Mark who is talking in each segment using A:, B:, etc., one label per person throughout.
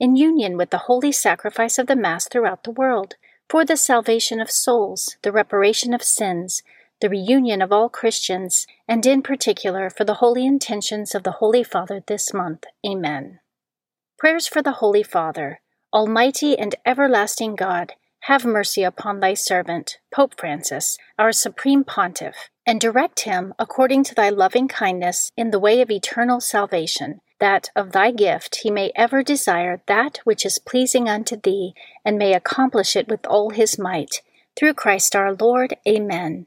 A: in union with the holy sacrifice of the Mass throughout the world, for the salvation of souls, the reparation of sins, the reunion of all Christians, and in particular for the holy intentions of the Holy Father this month. Amen. Prayers for the Holy Father. Almighty and everlasting God, have mercy upon thy servant, Pope Francis, our Supreme Pontiff, and direct him according to thy loving kindness in the way of eternal salvation that of thy gift he may ever desire that which is pleasing unto thee, and may accomplish it with all his might. Through Christ our Lord. Amen.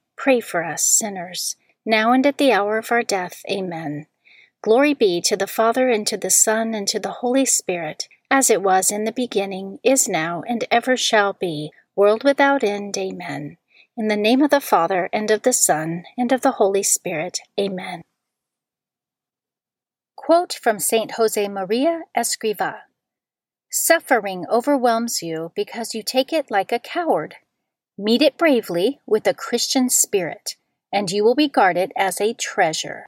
A: pray for us sinners, now and at the hour of our death. Amen. Glory be to the Father, and to the Son, and to the Holy Spirit, as it was in the beginning, is now, and ever shall be, world without end. Amen. In the name of the Father, and of the Son, and of the Holy Spirit. Amen. Quote from St. Jose Maria Escriva Suffering overwhelms you because you take it like a coward. Meet it bravely with a Christian spirit, and you will regard it as a treasure.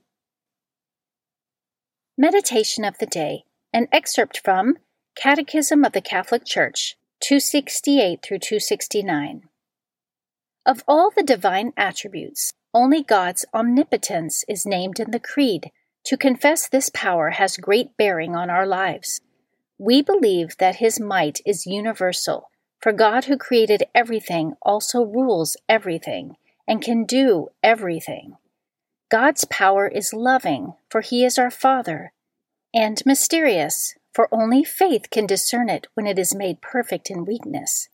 A: Meditation of the Day, an excerpt from Catechism of the Catholic Church, 268 through 269. Of all the divine attributes, only God's omnipotence is named in the Creed to confess this power has great bearing on our lives. We believe that His might is universal, for God, who created everything, also rules everything and can do everything. God's power is loving, for He is our Father, and mysterious, for only faith can discern it when it is made perfect in weakness.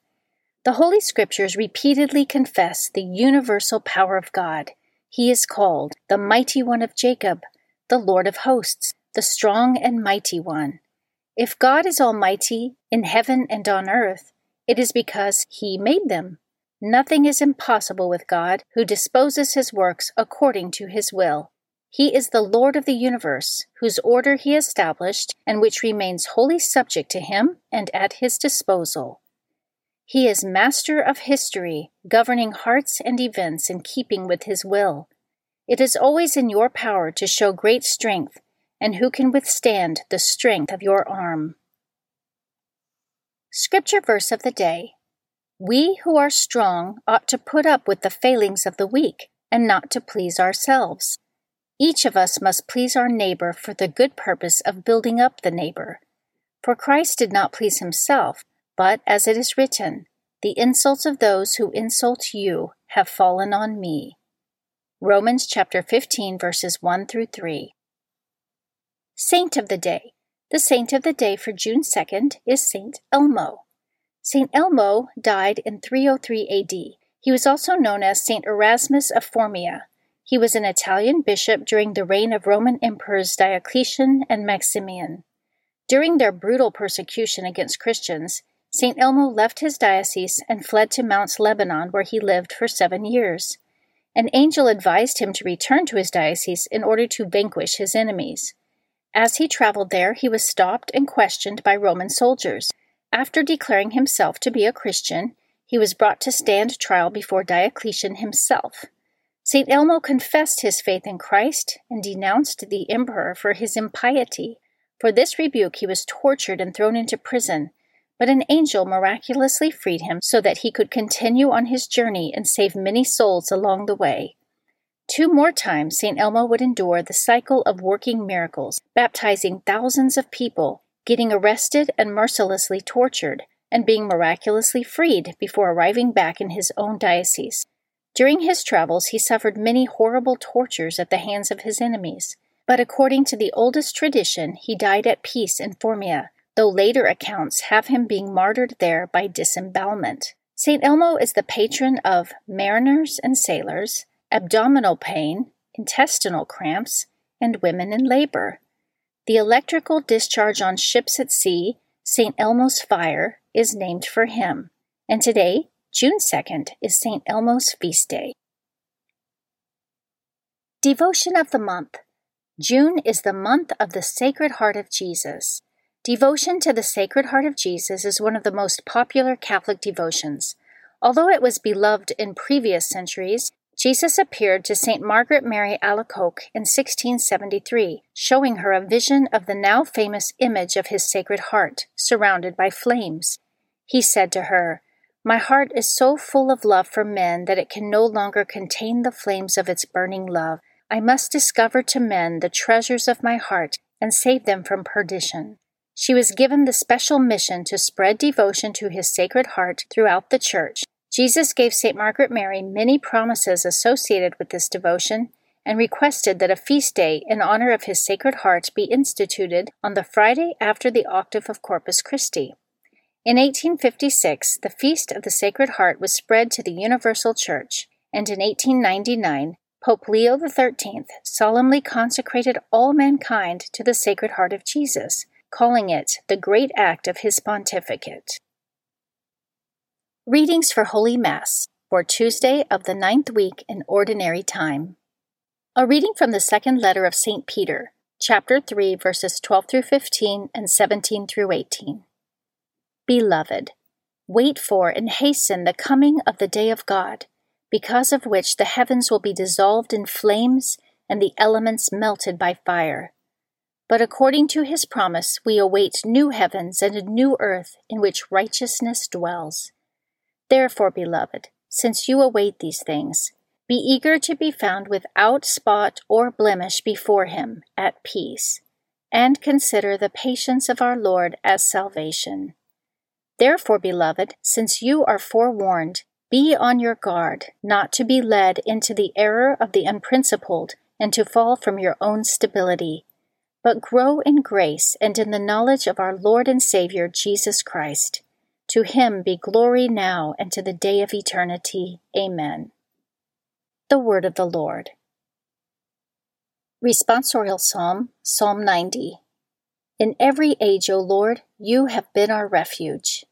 A: The Holy Scriptures repeatedly confess the universal power of God. He is called the Mighty One of Jacob, the Lord of hosts, the strong and mighty one. If God is almighty in heaven and on earth, it is because he made them. Nothing is impossible with God, who disposes his works according to his will. He is the Lord of the universe, whose order he established, and which remains wholly subject to him and at his disposal. He is master of history, governing hearts and events in keeping with his will. It is always in your power to show great strength, and who can withstand the strength of your arm? Scripture verse of the day We who are strong ought to put up with the failings of the weak and not to please ourselves. Each of us must please our neighbor for the good purpose of building up the neighbor. For Christ did not please himself, but, as it is written, the insults of those who insult you have fallen on me. Romans chapter 15, verses 1 through 3. Saint of the Day. The saint of the day for June 2nd is Saint Elmo. Saint Elmo died in 303 AD. He was also known as Saint Erasmus of Formia. He was an Italian bishop during the reign of Roman emperors Diocletian and Maximian. During their brutal persecution against Christians, St. Elmo left his diocese and fled to Mount Lebanon, where he lived for seven years. An angel advised him to return to his diocese in order to vanquish his enemies. As he traveled there, he was stopped and questioned by Roman soldiers. After declaring himself to be a Christian, he was brought to stand trial before Diocletian himself. St. Elmo confessed his faith in Christ and denounced the emperor for his impiety. For this rebuke, he was tortured and thrown into prison, but an angel miraculously freed him so that he could continue on his journey and save many souls along the way. Two more times, St. Elmo would endure the cycle of working miracles, baptizing thousands of people, getting arrested and mercilessly tortured, and being miraculously freed before arriving back in his own diocese. During his travels, he suffered many horrible tortures at the hands of his enemies, but according to the oldest tradition, he died at peace in Formia, though later accounts have him being martyred there by disembowelment. St. Elmo is the patron of mariners and sailors, abdominal pain, intestinal cramps, and women in labor. The electrical discharge on ships at sea, St. Elmo's fire, is named for him, and today, June 2nd, is St. Elmo's feast day. Devotion of the Month June is the month of the Sacred Heart of Jesus. Devotion to the Sacred Heart of Jesus is one of the most popular Catholic devotions. Although it was beloved in previous centuries, Jesus appeared to St. Margaret Mary Alacoque in 1673, showing her a vision of the now famous image of his Sacred Heart, surrounded by flames. He said to her, My heart is so full of love for men that it can no longer contain the flames of its burning love. I must discover to men the treasures of my heart and save them from perdition. She was given the special mission to spread devotion to his Sacred Heart throughout the Church Jesus gave St. Margaret Mary many promises associated with this devotion and requested that a feast day in honor of his Sacred Heart be instituted on the Friday after the octave of Corpus Christi. In 1856, the Feast of the Sacred Heart was spread to the Universal Church, and in 1899, Pope Leo XIII solemnly consecrated all mankind to the Sacred Heart of Jesus, calling it the great act of his pontificate. Readings for Holy Mass for Tuesday of the ninth week in Ordinary Time. A reading from the second letter of St. Peter, chapter 3, verses 12 through 15 and 17 through 18. Beloved, wait for and hasten the coming of the day of God, because of which the heavens will be dissolved in flames and the elements melted by fire. But according to his promise, we await new heavens and a new earth in which righteousness dwells. Therefore, beloved, since you await these things, be eager to be found without spot or blemish before him at peace, and consider the patience of our Lord as salvation. Therefore, beloved, since you are forewarned, be on your guard, not to be led into the error of the unprincipled and to fall from your own stability, but grow in grace and in the knowledge of our Lord and Savior Jesus Christ. To him be glory now and to the day of eternity. Amen. The Word of the Lord. Responsorial Psalm, Psalm 90. In every age, O Lord, you have been our refuge.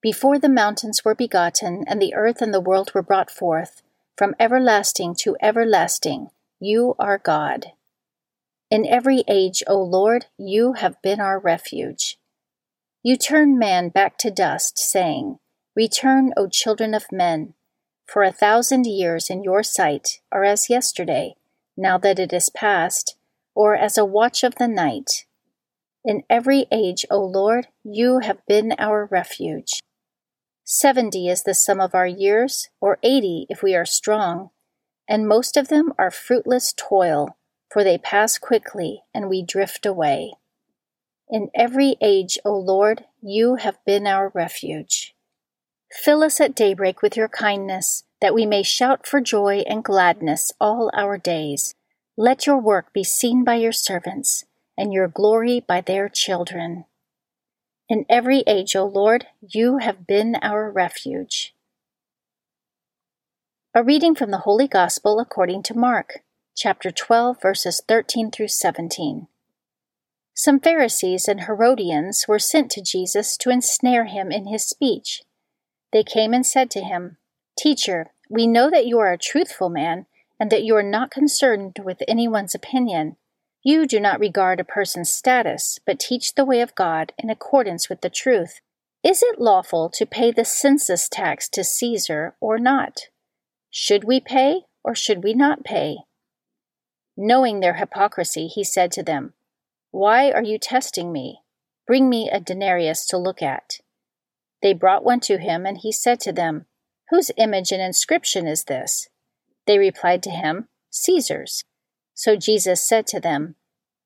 A: Before the mountains were begotten, and the earth and the world were brought forth, from everlasting to everlasting, you are God. In every age, O Lord, you have been our refuge. You turn man back to dust, saying, Return, O children of men, for a thousand years in your sight are as yesterday, now that it is past, or as a watch of the night. In every age, O Lord, you have been our refuge. Seventy is the sum of our years, or eighty if we are strong, and most of them are fruitless toil, for they pass quickly, and we drift away. In every age, O Lord, you have been our refuge. Fill us at daybreak with your kindness, that we may shout for joy and gladness all our days. Let your work be seen by your servants, and your glory by their children. In every age, O Lord, you have been our refuge. A reading from the Holy Gospel according to Mark, chapter 12, verses 13 through 17. Some Pharisees and Herodians were sent to Jesus to ensnare him in his speech. They came and said to him, Teacher, we know that you are a truthful man, and that you are not concerned with anyone's opinion. You do not regard a person's status, but teach the way of God in accordance with the truth. Is it lawful to pay the census tax to Caesar or not? Should we pay or should we not pay? Knowing their hypocrisy, he said to them, why are you testing me? Bring me a denarius to look at. They brought one to him, and he said to them, Whose image and inscription is this? They replied to him, Caesar's. So Jesus said to them,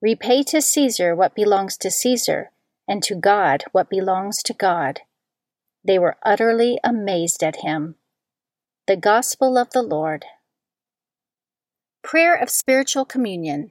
A: Repay to Caesar what belongs to Caesar, and to God what belongs to God. They were utterly amazed at him. The Gospel of the Lord. Prayer of Spiritual Communion.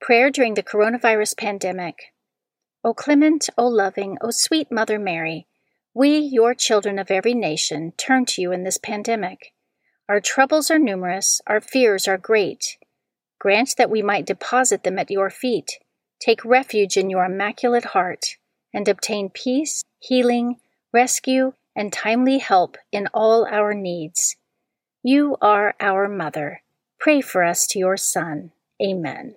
A: Prayer during the coronavirus pandemic. O clement, O loving, O sweet Mother Mary, we, your children of every nation, turn to you in this pandemic. Our troubles are numerous, our fears are great. Grant that we might deposit them at your feet, take refuge in your immaculate heart, and obtain peace, healing, rescue, and timely help in all our needs. You are our Mother. Pray for us to your Son. Amen.